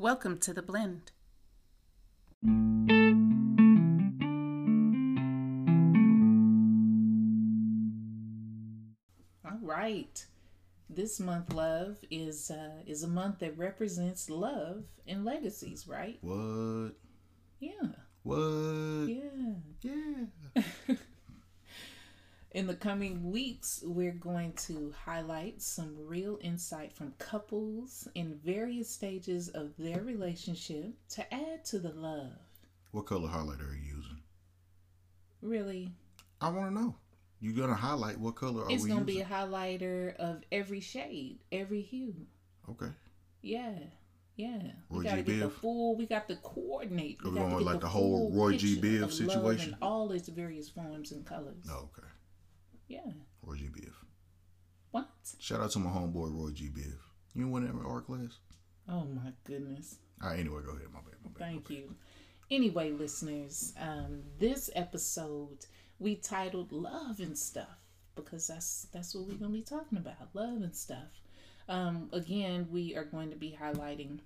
Welcome to the blend. All right. This month, love is uh, is a month that represents love and legacies, right? What? Yeah. What? Yeah. Yeah. In the coming weeks, we're going to highlight some real insight from couples in various stages of their relationship to add to the love. What color highlighter are you using? Really, I want to know. You're gonna highlight what color are it's we going to using? be a highlighter of every shade, every hue. okay. Yeah. Yeah. Roy we got to get the Biv? full, we got to coordinate. We we got to get like the, the whole Roy G. Biv of love situation? in all its various forms and colors. No, okay. Yeah. Roy G. Biv. What? Shout out to my homeboy Roy G. Biv. You went in art class? Oh my goodness. All right. Anyway, go ahead. My bad. My bad. Thank you. Anyway, listeners, um, this episode we titled "Love and Stuff" because that's that's what we're gonna be talking about, love and stuff. Um, again, we are going to be highlighting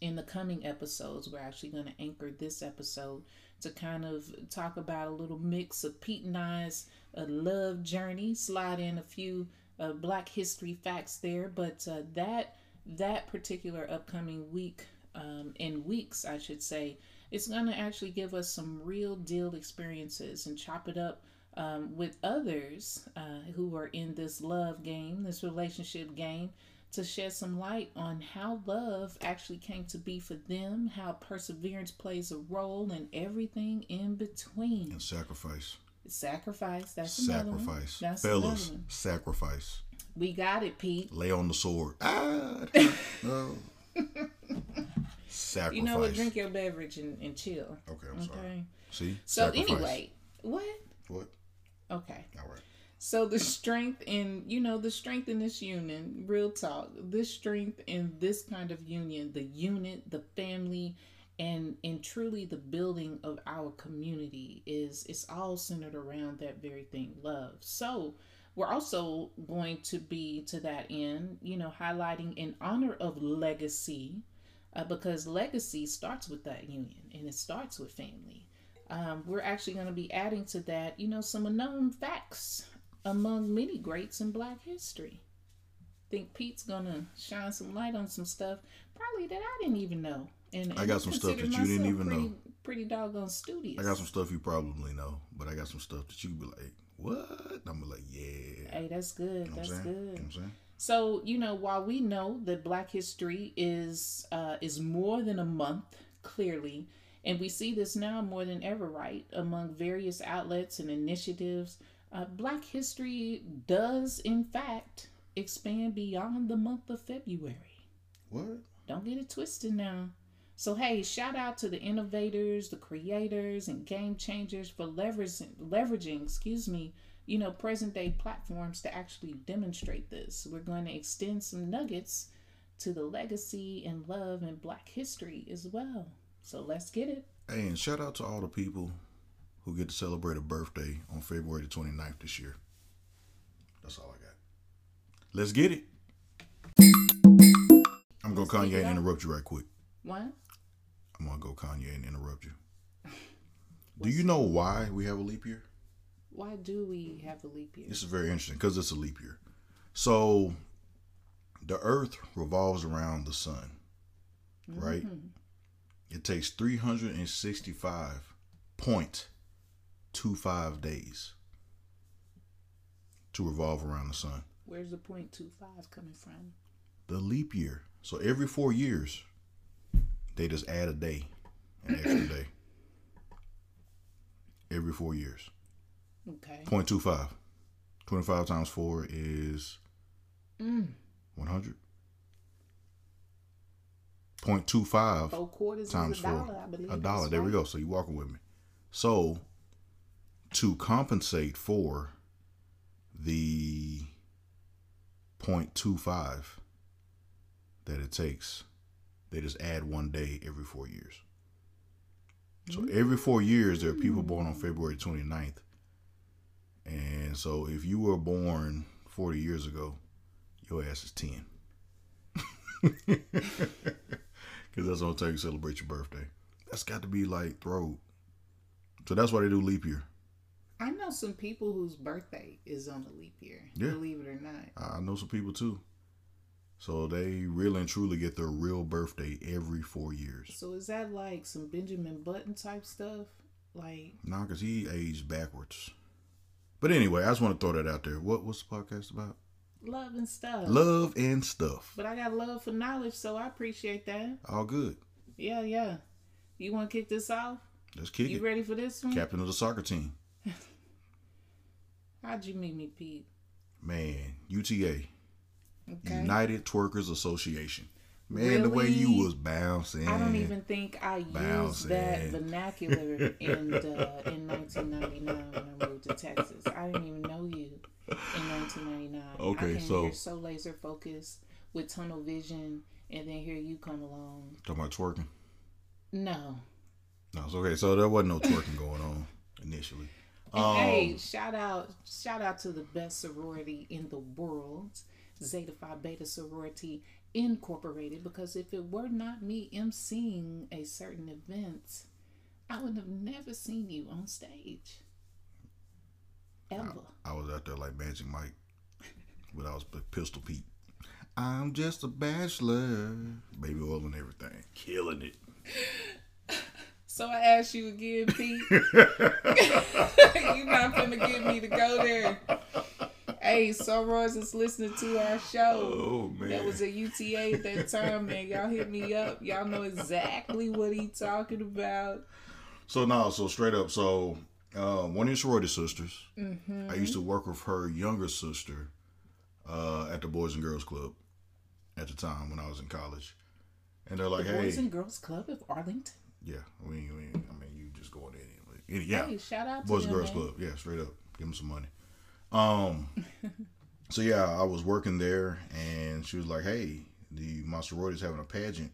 in the coming episodes. We're actually going to anchor this episode to kind of talk about a little mix of Pete and I's uh, love journey, slide in a few uh, Black History facts there, but uh, that that particular upcoming week um, in weeks, I should say, it's going to actually give us some real deal experiences and chop it up um, with others uh, who are in this love game, this relationship game, to shed some light on how love actually came to be for them, how perseverance plays a role, and everything in between. And sacrifice. Sacrifice. That's another one. Sacrifice. That's Fellas, another one. sacrifice. We got it, Pete. Lay on the sword. Ah. no. Sacrifice. You know what? Drink your beverage and, and chill. Okay, I'm sorry. See? So Sacrifice. anyway, what? What? Okay. All right. So the strength in you know the strength in this union, real talk, this strength in this kind of union, the unit, the family, and and truly the building of our community is it's all centered around that very thing, love. So we're also going to be to that end, you know, highlighting in honor of legacy, uh, because legacy starts with that union and it starts with family. Um, we're actually going to be adding to that, you know, some unknown facts among many greats in Black history. Think Pete's gonna shine some light on some stuff probably that I didn't even know. And, I got some stuff that you didn't even pretty, know. Pretty doggone studious. I got some stuff you probably know, but I got some stuff that you be like, what? I'm like, yeah. Hey, that's good. You know that's saying? You know good. what I'm saying? So you know, while we know that Black History is uh, is more than a month, clearly, and we see this now more than ever, right? Among various outlets and initiatives, uh, Black History does, in fact, expand beyond the month of February. What? Don't get it twisted now. So hey, shout out to the innovators, the creators, and game changers for leveraging, leveraging, excuse me, you know, present day platforms to actually demonstrate this. We're going to extend some nuggets to the legacy and love and Black history as well. So let's get it. Hey, and shout out to all the people who get to celebrate a birthday on February the 29th this year. That's all I got. Let's get it. I'm going to Kanye and interrupt you right quick. What? I'm going to go Kanye and interrupt you. Do you know why we have a leap year? Why do we have a leap year? This is very interesting because it's a leap year. So the earth revolves around the sun, right? Mhm. It takes 365.25 days to revolve around the sun. Where's the point two five coming from? The leap year. So every four years, they just add a day, an extra day. Every four years. Okay. 0.25. 25 times 4 is Mm. 100. 0.25 Four quarters times is a four. dollar, I believe. A dollar. That's There we go. So you walking with me. So to compensate for the 0.25 that it takes, they just add one day every four years. So mm-hmm. every four years, there are people hmm. born on February 29th. And so if you were born 40 years ago, your ass is 10. Because that's the only time you celebrate your birthday. That's got to be like throat. So that's why they do leap year. I know some people whose birthday is on the leap year. Yeah. Believe it or not. I know some people too. So they really and truly get their real birthday every four years. So is that like some Benjamin Button type stuff? Like Nah, because he aged backwards. But anyway, I just want to throw that out there. What What's the podcast about? love and stuff. Love and stuff. But I got love for knowledge, so I appreciate that. All good. Yeah, yeah. You want to kick this off? Let's kick You it. You ready for this one? Captain of the soccer team. How'd you meet me, Pete? Man, UTA. Okay. United Twerkers Association. Man, the way you was bouncing. I don't even think I used that vernacular in the, in 1999 when I moved to Texas. I didn't even know you in 1999. Okay, so- here so laser focused with tunnel vision, and then here you come along. Talking about twerking. No. No, it's okay. So there wasn't no twerking going on initially. And Um, hey, shout out, shout out to the best sorority in the world, Zeta Phi Beta Sorority Incorporated. Because if it were not me emceeing a certain event, I would have never seen you on stage. Ever. I was out there like Magic Mike, but I was Pistol Pete. I'm just a bachelor, baby oil and everything, killing it. So I ask you again, Pete. You're not gonna get me to go there. Hey, Sorors is listening to our show. Oh man, That was a UTA at that time, man. Y'all hit me up. Y'all know exactly what he talking about. So no, so straight up, so uh, one of your sorority sisters. Mm-hmm. I used to work with her younger sister uh, at the Boys and Girls Club at the time when I was in college, and they're like, the "Hey, Boys and Girls Club of Arlington. Yeah, we, we, I mean, you just going in, like, any- yeah, Hey, shout out to Boys and Girls man. Club, yeah, straight up, give them some money." Um, so yeah, I was working there, and she was like, "Hey, the my sorority's having a pageant.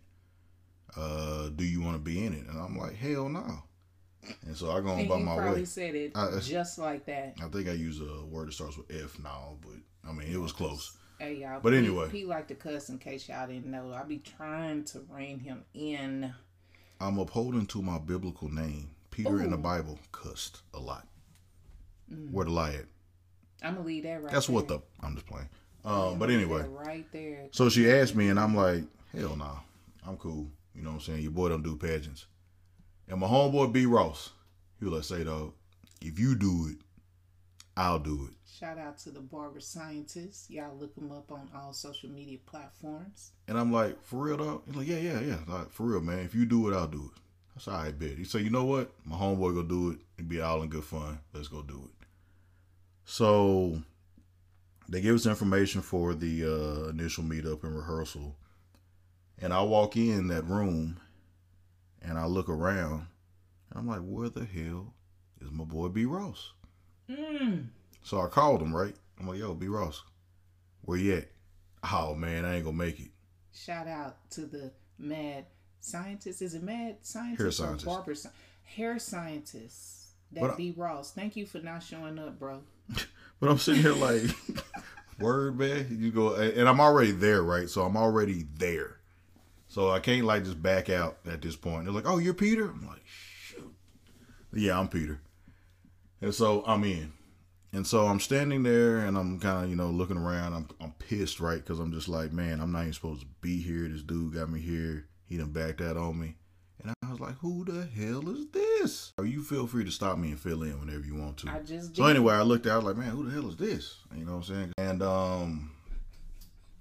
Uh, do you want to be in it?" And I'm like, "Hell no." And so I go on by my probably way. said it I- just like that. I think I use a word that starts with F now, but I mean it was close. Hey y'all. But Pete- anyway. he like to cuss in case y'all didn't know. I be trying to rein him in. I'm upholding to my biblical name. Peter in the Bible cussed a lot. Mm. Where the lie at? I'm gonna leave that right. That's what the. I'm just playing. Um, but anyway, right there. so she asked me, and I'm like, hell nah, I'm cool. You know what I'm saying? Your boy don't do pageants. And my homeboy B Ross, he was like, say dog, if you do it, I'll do it. Shout out to the barber scientists. Y'all look them up on all social media platforms. And I'm like, for real, dog? He's like, yeah, yeah, yeah. Like, for real, man. If you do it, I'll do it. That's all right, bet. He said, you know what? My homeboy go do it. It'd be all in good fun. Let's go do it. So they give us information for the uh, initial meetup and rehearsal. And I walk in that room and I look around and I'm like, where the hell is my boy B Ross? Mm. So I called him, right? I'm like, yo, B Ross, where you at? Oh man, I ain't gonna make it. Shout out to the mad scientist. Is it mad scientist Hair scientist. barber sci- hair scientist? That But I- B Ross. Thank you for not showing up, bro. But I'm sitting here like, word, man. You go, and I'm already there, right? So I'm already there. So I can't like just back out at this point. They're like, oh, you're Peter? I'm like, shoot. Yeah, I'm Peter. And so I'm in. And so I'm standing there and I'm kind of, you know, looking around. I'm, I'm pissed, right? Because I'm just like, man, I'm not even supposed to be here. This dude got me here. He done backed that on me. And I was like, who the hell is this? You feel free to stop me and fill in whenever you want to. I just So anyway, I looked out I was like, man, who the hell is this? You know what I'm saying? And um,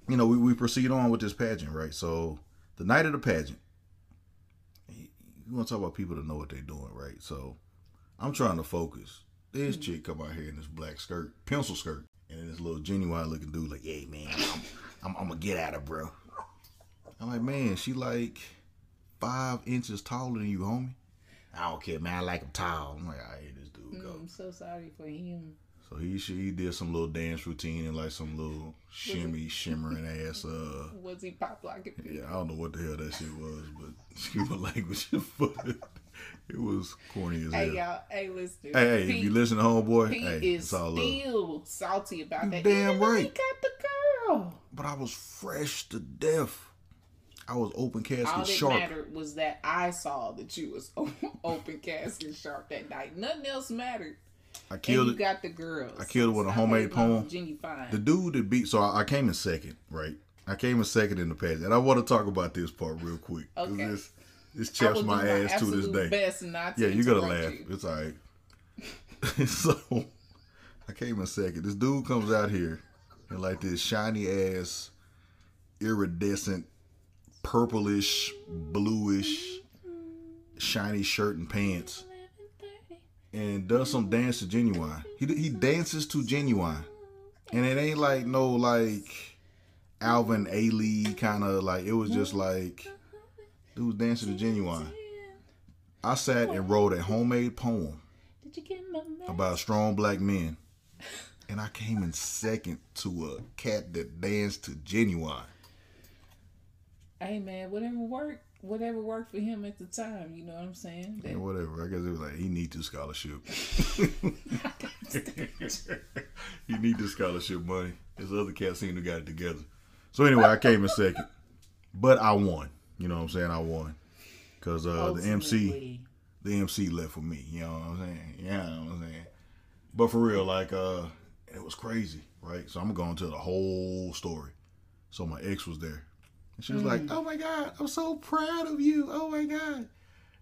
you know, we, we proceed on with this pageant, right? So the night of the pageant, you want to talk about people that know what they're doing, right? So I'm trying to focus. This chick come out here in this black skirt, pencil skirt, and then this little genuine looking dude like, "Hey man, I'm, I'm, I'm gonna get at her, bro. I'm like, man, she like five inches taller than you, homie. I don't care, man. I like him tall. I'm like, I hate this dude go. Mm, I'm so sorry for him. So he he did some little dance routine and like some little shimmy shimmering ass. Uh, Was he pop locking? yeah, I don't know what the hell that shit was, but excuse my language, it was corny as hell. Hey y'all, hey listen. Hey, hey, if you listen to homeboy, Pete hey, is it's all love. still salty about You that. damn Even though He got the girl. But I was fresh to death. I was open All that sharp. mattered was that I saw that you was open casket sharp that night. Nothing else mattered. I And killed you it. got the girls. I killed it with a homemade hating on poem. The dude that beat, so I, I came in second, right? I came in second in the pageant, and I want to talk about this part real quick. Okay. This, this chaps my ass to this day. Best not to Yeah, you gotta laugh. you. It's all right. so I came in second. This dude comes out here in like this shiny ass, iridescent, purplish, bluish, shiny shirt and pants, and does some dance to genuine. He he dances to genuine, and it ain't like no like Alvin Ailey kind of like. It was just like dude was dancing to genuine. I sat and wrote a homemade poem Did you get my message? about strong black men. And I came in second to a cat that danced to genuine. Hey man, whatever worked, whatever worked for him at the time. You know what I'm saying? That- And whatever. I guess it was like he need the scholarship. he need the scholarship money. His other cat seemed to got it together. So anyway, I came in second. But I won. You know what I'm saying? I won. Cause uh, the MC the MC left for me. You know what I'm saying? Yeah, you know what I'm saying. But for real, like uh, it was crazy, right? So I'm going to tell the whole story. So my ex was there, and she was like, "Oh my god, I'm so proud of you. Oh my god,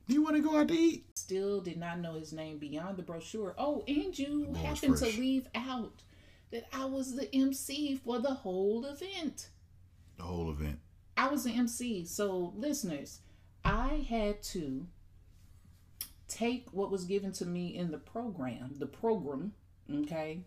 do you want to go out to eat?" Still did not know his name beyond the brochure. Oh, and you happened fresh. to leave out that I was the MC for the whole event. The whole event. I was an MC. So, listeners, I had to take what was given to me in the program, the program, okay?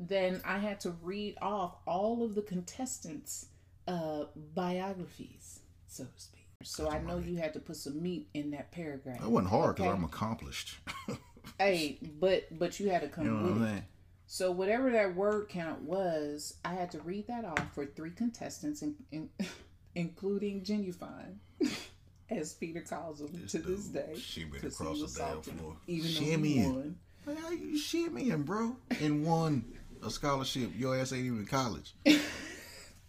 Then I had to read off all of the contestants' uh, biographies, so to speak. So I know you had to put some meat in that paragraph. That wasn't hard because okay? I'm accomplished. Hey, but but you had to come you know what with I'm it. So whatever that word count was, I had to read that off for three contestants, and, in, including Genuine, as Peter calls him to this dude day. shimmying 'cause across he the damn floor. Even Shimmying. Like, how you shimmying, bro? And won a scholarship. Your ass ain't even in college.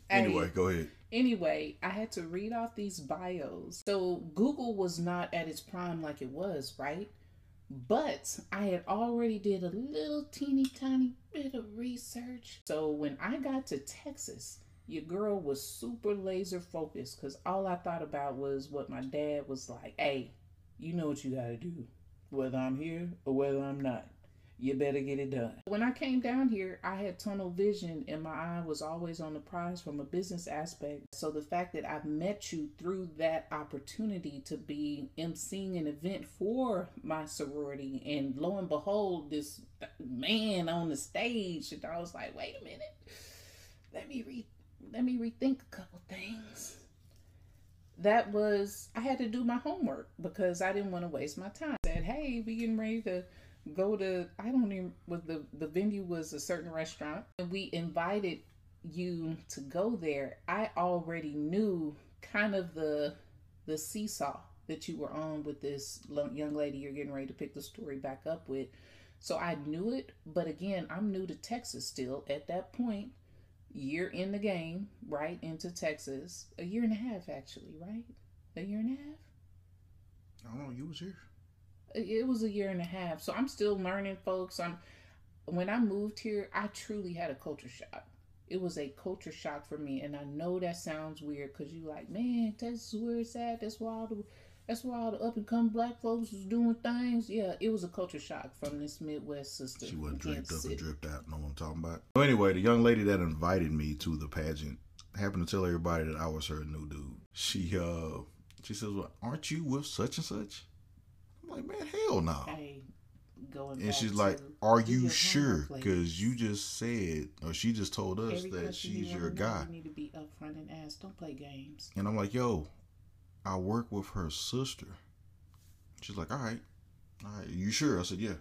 Anyway, go ahead. Anyway, I had to read off these bios. So Google was not at its prime like it was, right? But I had already did a little teeny tiny bit of research. So when I got to Texas, your girl was super laser focused because all I thought about was what my dad was like, hey, you know what you gotta do. Whether I'm here or whether I'm not. You better get it done. When I came down here, I had tunnel vision and my eye was always on the prize from a business aspect. So the fact that I've met you through that opportunity to be emceeing an event for my sorority, and lo and behold, this man on the stage, and I was like, wait a minute, let me re let me rethink a couple things. That was I had to do my homework because I didn't want to waste my time. I said, hey, we getting ready to go to I don't even was the the venue was a certain restaurant and we invited you to go there. I already knew kind of the the seesaw that you were on with this young lady you're getting ready to pick the story back up with. So I knew it, but again, I'm new to Texas still at that point. Year in the game, right into Texas. A year and a half actually, right? A year and a half? I don't know. You was here. it was a year and a half so i'm still learning folks i'm when i moved here i truly had a culture shock it was a culture shock for me and i know that sounds weird because you like man texas is where it's at that's the that's why all the up and coming black folks was doing things yeah it was a culture shock from this midwest sister She wasn't draped up and dripped out. Know what I'm talking about? So anyway, the young lady that invited me to the pageant happened to tell everybody that I was her new dude. She uh she says, "Well, aren't you with such and such?" I'm like, "Man, hell no." hey going And she's like, "Are you sure? Because you just said, or she just told us Every that you she's your guy." you need to be upfront and ask don't play games And I'm like, "Yo, I work with her sister." She's like, "All right, all right, you sure?" I said, "Yeah."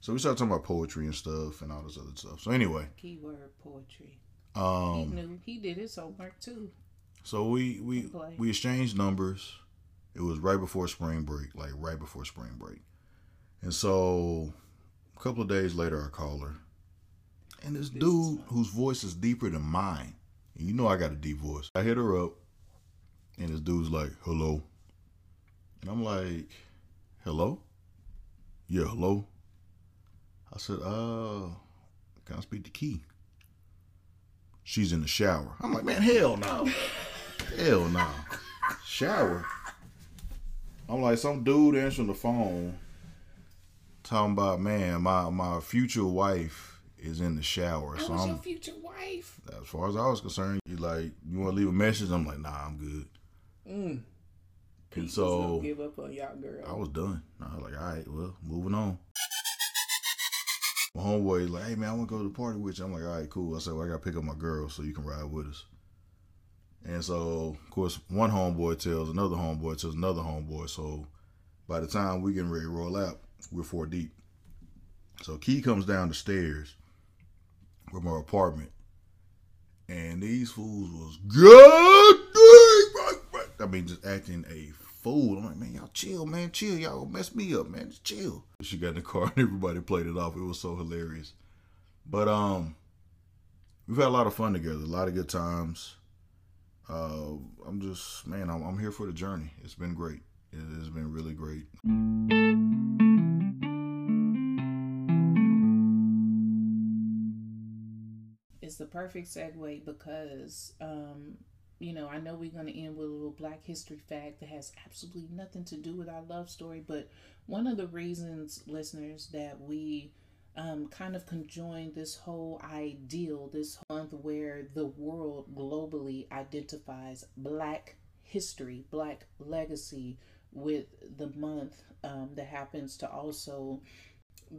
So we started talking about poetry and stuff and all this other stuff. So anyway, keyword poetry he um, knew he did his homework too So we we we exchanged numbers. It was right before spring break, like right before spring break. And so a couple of days later I call her. And this dude whose voice is deeper than mine. And you know I got a deep voice. I hit her up And this dude's like, hello. And I'm like, hello? Yeah, hello. I said, uh, can I speak to Key? She's in the shower. I'm like, man, hell no. hell no. Shower. I'm like, some dude answering the phone talking about, man, my, my future wife is in the shower. I so was I'm your future wife. as far as I was concerned, you like, you want to leave a message? I'm like, nah, I'm good. Mm. And so give up on y'all, girl. I was done. I was like, all right, well, moving on. My homeboy is like, hey man, I want to go to the party with you. I'm like, all right, cool. I said, well, I got to pick up my girl so you can ride with us. And so, of course, one homeboy tells another homeboy tells another homeboy. So by the time we getting ready to roll out, we're four deep. So Key comes down the stairs from our apartment. And these fools was good. I mean, just acting a fool. I'm like, man, y'all chill, man, chill. Y'all gonna mess me up, man. Just chill. She got in the car and everybody played it off. It was so hilarious. But um, we've had a lot of fun together, a lot of good times. Uh, I'm just, man, I'm, I'm here for the journey. It's been great. It has been really great. it's the perfect segue because um you know i know we're going to end with a little black history fact that has absolutely nothing to do with our love story but one of the reasons listeners that we um, kind of conjoined this whole ideal this month where the world globally identifies black history black legacy with the month um, that happens to also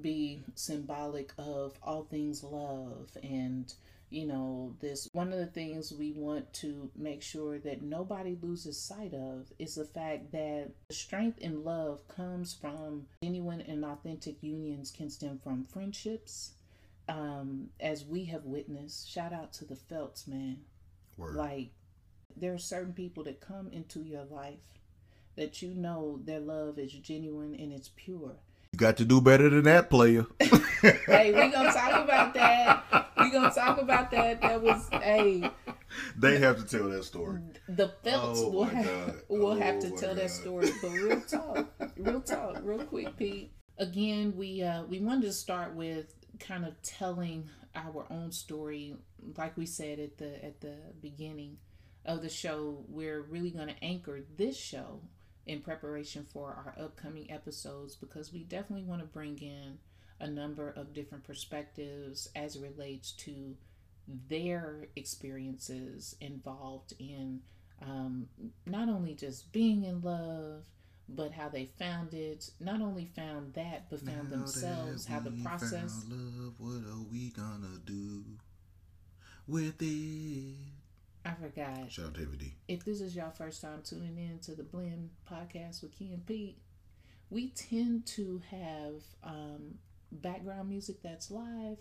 be symbolic of all things love and you know this one of the things we want to make sure that nobody loses sight of is the fact that the strength in love comes from genuine and authentic unions can stem from friendships um as we have witnessed shout out to the felts man Word. like there are certain people that come into your life that you know their love is genuine and it's pure you got to do better than that, player. hey, we gonna talk about that. We gonna talk about that. That was hey. They have to tell that story. The Phelps Oh will have will Oh have to tell God. that story. But real talk, real talk, real quick, Pete. Again, we uh we wanted to start with kind of telling our own story, like we said at the at the beginning of the show. We're really gonna anchor this show in preparation for our upcoming episodes because we definitely want to bring in a number of different perspectives as it relates to their experiences involved in um, not only just being in love, but how they found it. Not only found that, but found themselves. How the process. love, what are we gonna do with it? I forgot. Shout out to David D. If this is your first time tuning in to the Blend podcast with Key and Pete, we tend to have um, background music that's live.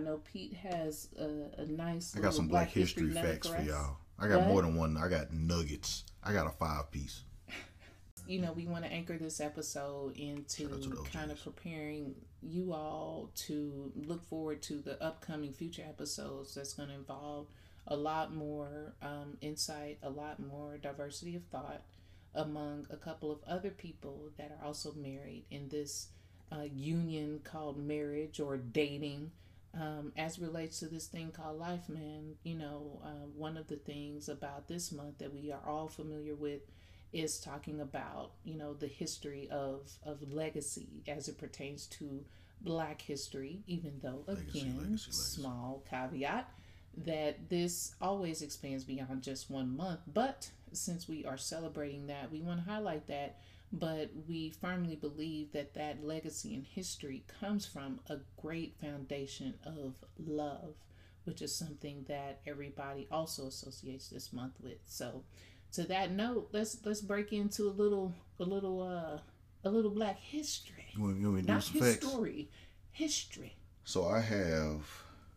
I know Pete has a, a nice. I got some Black History, nugget facts for us. y'all. I got What? more than one. I got nuggets. I got a five piece. you know, we want to anchor this episode into Shout out to the kind of preparing you all to look forward to the upcoming future episodes that's going to involve a lot more um, insight, a lot more diversity of thought among a couple of other people that are also married in this uh, union called marriage or dating. Um, as relates to this thing called life, man, you know, uh, one of the things about this month that we are all familiar with is talking about you know the history of of legacy as it pertains to black history even though Legacy, again legacy, legacy. small caveat that this always expands beyond just one month but since we are celebrating that we want to highlight that but we firmly believe that that legacy and history comes from a great foundation of love which is something that everybody also associates this month with so to that note, let's let's break into a little a little uh a little black history. You want, you want to Not some his facts? History. So I have.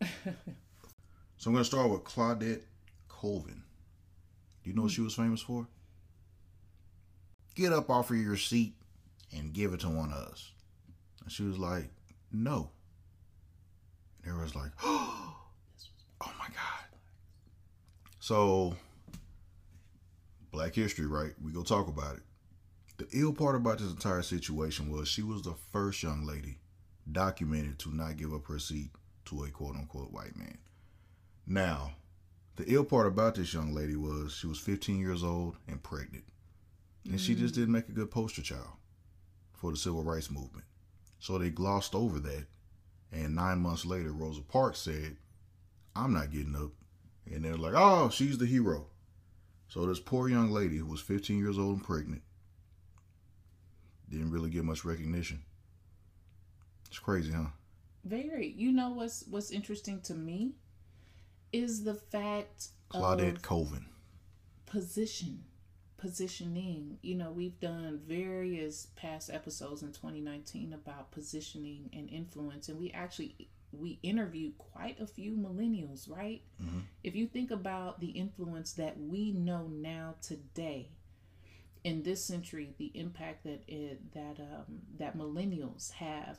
so I'm gonna start with Claudette Colvin. Do you know what she was famous for? Get up off of your seat and give it to one of us. And she was like, No. And everyone's like, Oh my God. So Black history, right? We go talk about it. The ill part about this entire situation was she was the first young lady documented to not give up her seat to a quote unquote white man. Now, the ill part about this young lady was she was 15 years old and pregnant. And she just mm. didn't make a good poster child for the civil rights movement. So they glossed over that. And nine months later, Rosa Parks said, I'm not getting up. And they're like, oh, she's the hero. So this poor young lady who was 15 years old and pregnant didn't really get much recognition. It's crazy, huh? Very. You know what's what's interesting to me is the fact Claudette Colvin. position, positioning. You know, we've done various past episodes in 2019 about positioning and influence, and we actually we interviewed quite a few millennials, right? Mhm. If you think about the influence that we know now today in this century, the impact that it, that um, that millennials have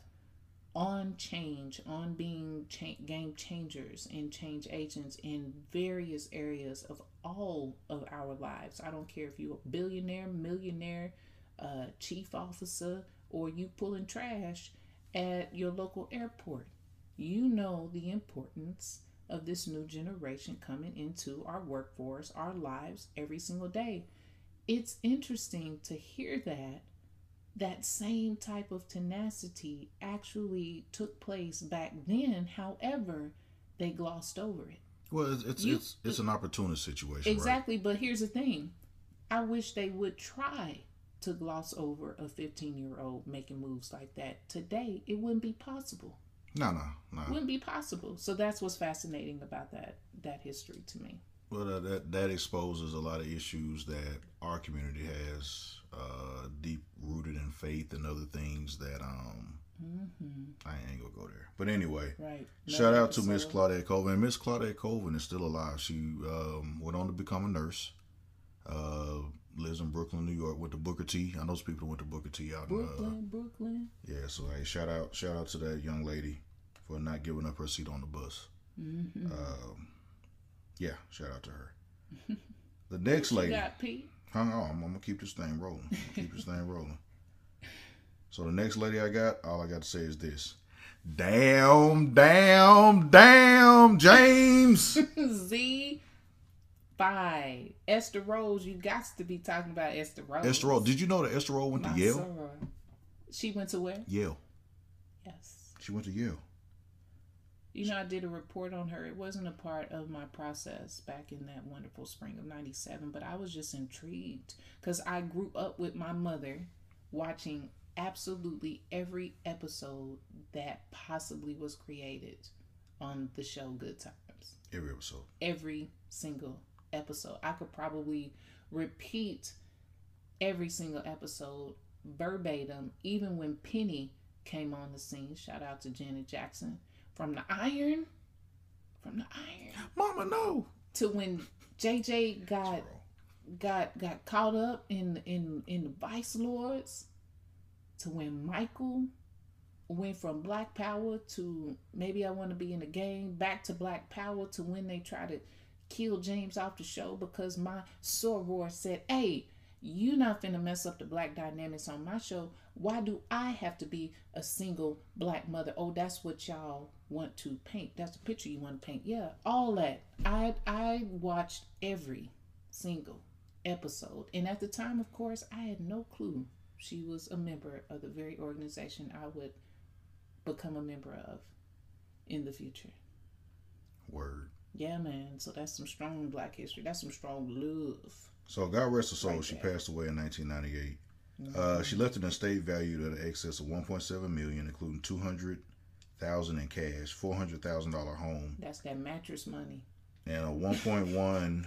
on change, on being cha- game changers and change agents in various areas of all of our lives. I don't care if you're a billionaire, millionaire, uh, chief officer, or you pulling trash at your local airport. You know the importance of this new generation coming into our workforce, our lives every single day. It's interesting to hear that that same type of tenacity actually took place back then. However, they glossed over it. Well, it's it's You- it's, it's an opportunist situation, right? Exactly, but here's the thing. I wish they would try to gloss over a 15 year old making moves like that. Today, it wouldn't be possible. No, no, no. Wouldn't be possible. So that's what's fascinating about that that history to me. Well, uh, that that exposes a lot of issues that our community has, uh, deep rooted in faith and other things that um Mm-hmm. I ain't gonna go there. But anyway, Right. shout out to Miss. Claudette Colvin. Miss Claudette Colvin is still alive. She um, went on to become a nurse. Uh, lives in Brooklyn, New York. Went to Booker T. I know some people went to Booker T out in uh, Brooklyn, Brooklyn. yeah. So hey, shout out shout out to that young lady for not giving up her seat on the bus. Mm-hmm. Um, yeah, shout out to her. The next lady. Got Pete. Hang on, oh, I'm, I'm gonna keep this thing rolling. Keep this thing rolling. So the next lady I got, all I got to say is this: Damn, damn, damn, James. Z. Bye. Esther Rolle. You got to be talking about Esther Rolle. Esther Rolle. Did you know that Esther Rolle went to Yale? She went to where? Yale. Yes. She went to Yale. You know, I did a report on her. It wasn't a part of my process back in that wonderful spring of 97, but I was just intrigued because I grew up with my mother watching absolutely every episode that possibly was created on the show Good Times. Every episode. Every single episode. I could probably repeat every single episode verbatim, even when Penny came on the scene. Shout out to Janet Jackson from the Iron, from the Iron Mama, no. to when JJ got got got caught up in in in the Vice Lords, to when Michael went from Black Power to maybe I want to be in the game, back to Black Power to when they try to kill James off the show because my soror said, "Hey, you not finna mess up the black dynamics on my show. Why do I have to be a single black mother? Oh, that's what y'all want to paint. That's a picture you want to paint. Yeah, all that. I I watched every single episode, and at the time, of course, I had no clue she was a member of the very organization I would become a member of in the future. Word. Yeah, man. So that's some strong black history. That's some strong love. So God rest her soul. She passed away in 1998. Uh, she left an estate valued at an excess of 1.7 million, including 200,000 in cash, 400,000 dollar home, That's that mattress money. and a 1.1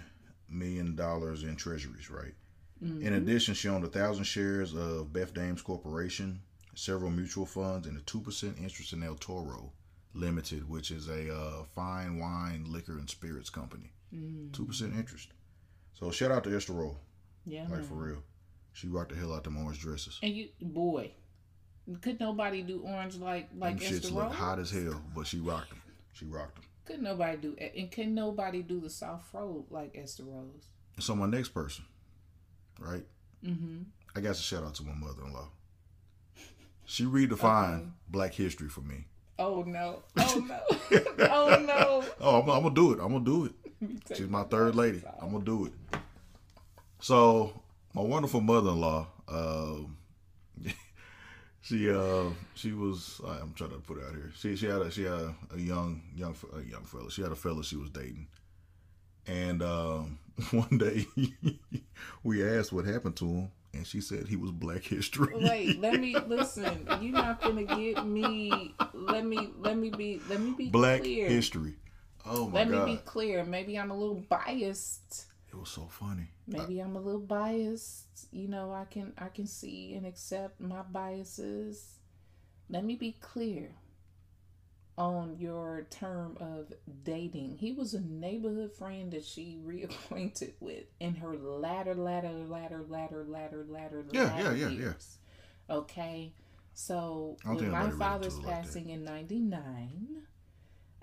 million dollars in treasuries. Right. Mm-hmm. In addition, she owned a thousand shares of Beth Dames Corporation, several mutual funds, and a two percent interest in El Toro Limited, which is a uh, fine wine, liquor, and spirits company. Two percent interest. So shout out to Esther Rolle, Yeah, like man. for real. She rocked the hell out them orange dresses. And you, boy, could nobody do orange like like them shits look hot as hell, but she rocked them. She rocked them. Could nobody do and can nobody do the soft fro like Esther Rolle? So my next person, right? Mm-hmm. I got to shout out to my mother-in-law. She redefined Okay. Black History for me. Oh no! Oh no! oh no! Oh, I'm, I'm gonna do it. I'm gonna do it. Let me take She's my third lady. I'm gonna do it. So my wonderful mother-in-law, um, she uh, she was. I'm trying to put it out here. She she had a she had a, a young young a young fella. She had a fella she was dating, and um, one day we asked what happened to him, and she said he was Black History. Wait, let me listen. You're not gonna get me. Let me let me be let me be Black clear. History. Oh my god. Let god, me be clear. Maybe I'm a little biased. it was so funny. Maybe I'm a little biased. You know, I can I can see and accept my biases. Let me be clear on your term of dating. He was a neighborhood friend that she reacquainted with in her latter, latter, latter, latter, latter, latter, Yeah, latter yeah, yeah, yeah. Okay. So with my father's like passing in ninety nine,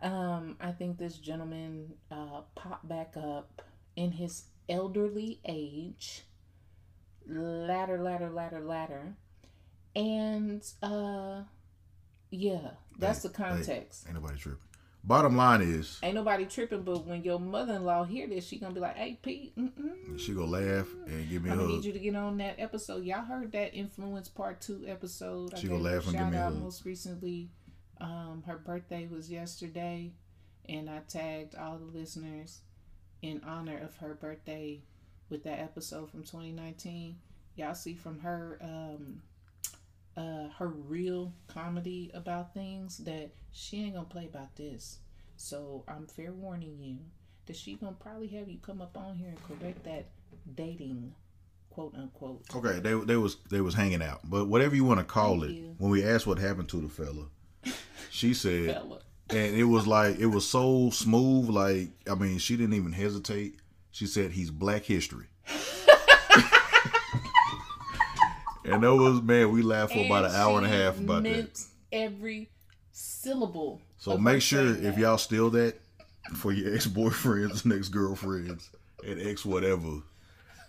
um, I think this gentleman uh, popped back up in his elderly age, latter, latter, latter, latter, and uh, yeah, that's the context. Ain't nobody tripping. Bottom line is, Ain't nobody tripping, but when your mother-in-law hear this, she gonna be like, "Hey, Pete, mm-mm. she gonna laugh and give me a I'm gonna hug. need you to get on that episode. Y'all heard that influence part two episode? She I gonna laugh and give me a out hug. most recently. Um, her birthday was yesterday, and I tagged all the listeners in honor of her birthday with that episode from 2019. Y'all see from her um, uh, her real comedy about things that she ain't gonna play about this. So I'm fair warning you that she gonna probably have you come up on here and correct that dating quote unquote. Okay, they they was they was hanging out, but whatever you want to call Thank it. you. When we asked what happened to the fella, she said, Fella. And it was like it was so smooth. Like I mean, she didn't even hesitate. She said he's Black History. And that was man, we laughed for about an hour and a half about that. every syllable. So make sure if y'all steal that for your ex boyfriends and ex girlfriends and ex whatever,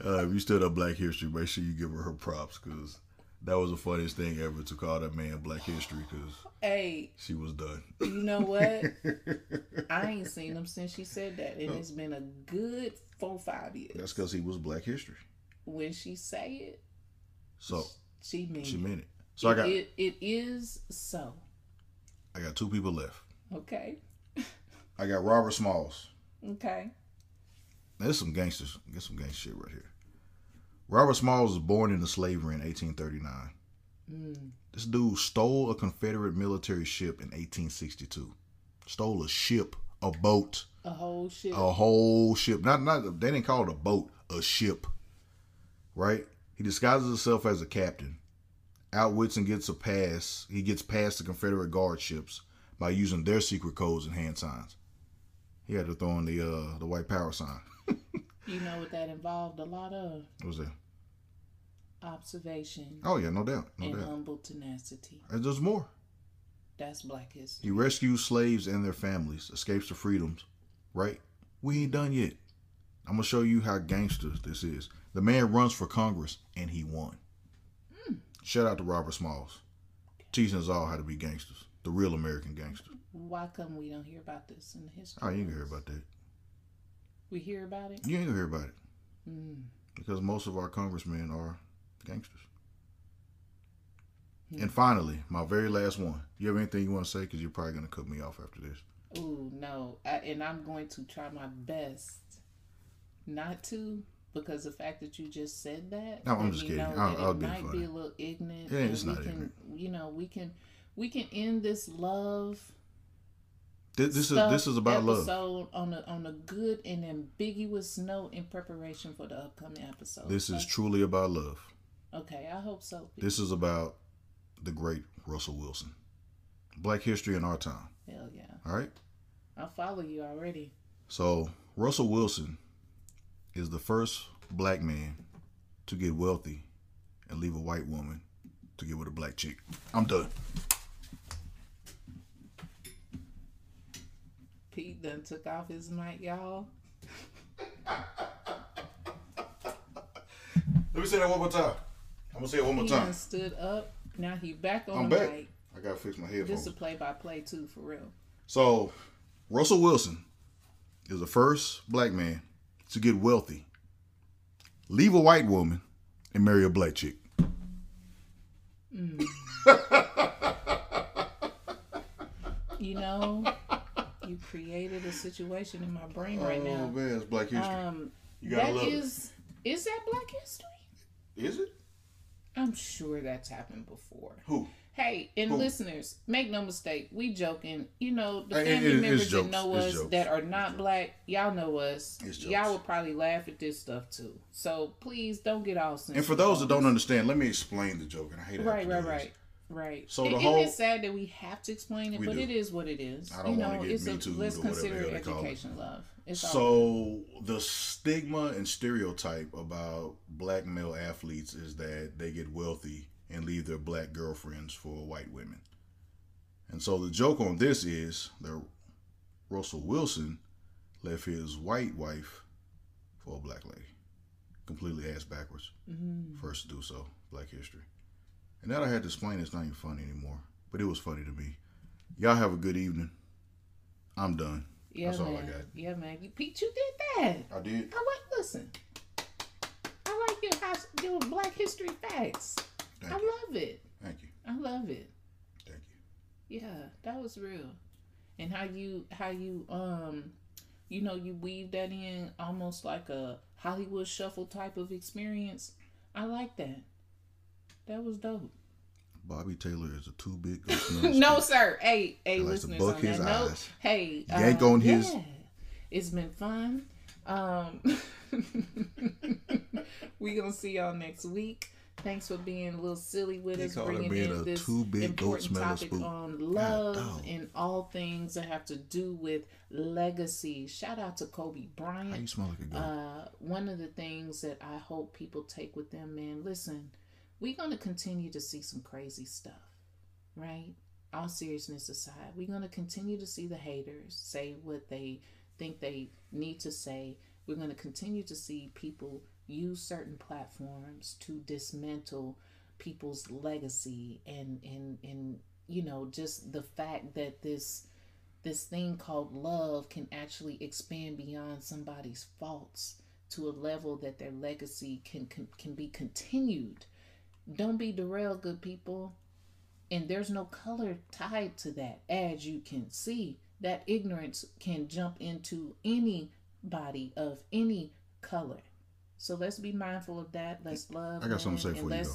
uh, if you still that Black History, make sure you give her her props because that was the funniest thing ever to call that man Black History because Hey, she was done. you know what? I ain't seen him since she said that, and it's been a good four five years. That's because he was Black History. when she say it, So she means she it. meant it. So I got it, it is so. I got two people left. Okay. I got Robert Smalls. Okay. There's some gangsters. Get some gangster shit right here. Robert Smalls was born into slavery in 1839. Mm. This dude stole a Confederate military ship in 1862. Stole a ship, a boat, A whole shit. a whole ship. Not not they didn't call it a boat, a ship. Right? He disguises himself as a captain, outwits and gets a pass. He gets past the Confederate guard ships by using their secret codes and hand signs. He had to throw in the uh the white power sign. You know what that involved? A lot of What was that? Observation Oh yeah, no doubt, no and doubt. humble tenacity. And there's more. That's black history. He rescues slaves and their families, escapes to freedoms. Right? We ain't done yet. I'm gonna show you how gangster this is. The man runs for Congress and he won. Shout out to Robert Smalls, teaching us all how to be gangsters, the real American gangsters. Why come we don't hear about this in the history? Oh, you ain't gonna hear about that. We hear about it. You ain't gonna hear about it Mm. because most of our congressmen are gangsters. Hmm. And finally, my very last one. You have anything you want to say? Because you're probably gonna cut me off after this. Ooh, no. I, and I'm going to try my best not to because the fact that you just said that. No, I'm just kidding. I'll- I'll it be might funny. be a little ignorant. Yeah, it's we not can, ignorant. You know, we can we can end this love. This, this is this is about love. episode on a on a good and ambiguous note in preparation for the upcoming episode. This is truly about love. Okay. I hope so. This is about the great Russell Wilson. Black history in our time. Hell yeah, All right. I follow you already. So Russell Wilson is the first black man to get wealthy and leave a white woman to get with a black chick. I'm done. Pete done took off his mic, y'all. Let me say that one more time. I'm gonna say it one more He time. stood up. Now he back on I'm the back. mic. I gotta fix my head. This headphones. a play by play too, for real. So, Russell Wilson is the first black man to get wealthy, leave a white woman, and marry a black chick. You know, you created a situation in my brain right Oh now. man, it's Black History. Um, you gotta that love is is that Black History? Is it? I'm sure that's happened before. Who? Hey, and Who? listeners, make no mistake, we joking. You know, the Hey, it- family it- members that know us that are not black, y'all know us. Y'all would probably laugh at this stuff too. So please don't get all sensitive. And for those that don't understand, let me explain the joke. And I hate have Right, right, right, right. So the and whole- it's sad that we have to explain it, but do. it is what it is. I don't you know, get it's Me a, Too'd let's or whatever the consider it it. education love. It's all So the stigma and stereotype about black male athletes is that they get wealthy and leave their black girlfriends for white women. And so the joke on this is that Russell Wilson left his white wife for a black lady. Completely ass backwards. Mhm. First to do so. Black history. And that I had to explain it's not even funny anymore. But it was funny to me. Y'all have a good evening. I'm done. Yeah, That's all I man. got. Yeah, man. You, Pete, you did that. I did. I like. Listen, I like your house, your Black History facts. Thank I you. love it. Thank you. I love it. Thank you. Yeah, that was real. And how you how you um you know you weave that in almost like a Hollywood shuffle type of experience. I like that. That was dope. Bobby Taylor is a too big goat to smell no, sir. Hey, hey, He likes to listeners buck on his that note. eyes. Hey, uh, Yank on his- yeah, it's been fun. Um, we gonna see y'all next week. Thanks for being a little silly with us, bringing in this important topic spook. on love dog. and all things that have to do with legacy. Shout out to Kobe How you Bryant. smell like a goat? Uh, one of the things that I hope people take with them, man. Listen, we're gonna continue to see some crazy stuff, right? All seriousness aside, we're gonna continue to see the haters say what they think they need to say. We're gonna continue to see people use certain platforms to dismantle people's legacy and and and you know just the fact that this this thing called love can actually expand beyond somebody's faults to a level that their legacy can can, can be continued don't be derailed good people and there's no color tied to that as you can see that ignorance can jump into any body of any color so let's be mindful of that let's love I got something to say for you,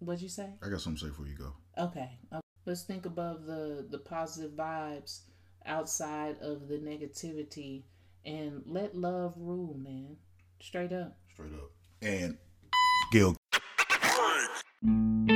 what'd you say I got something to say for you go. Okay. okay. Let's think above the the positive vibes outside of the negativity and let love rule, man. Straight up. Straight up. And Gail. Thank you.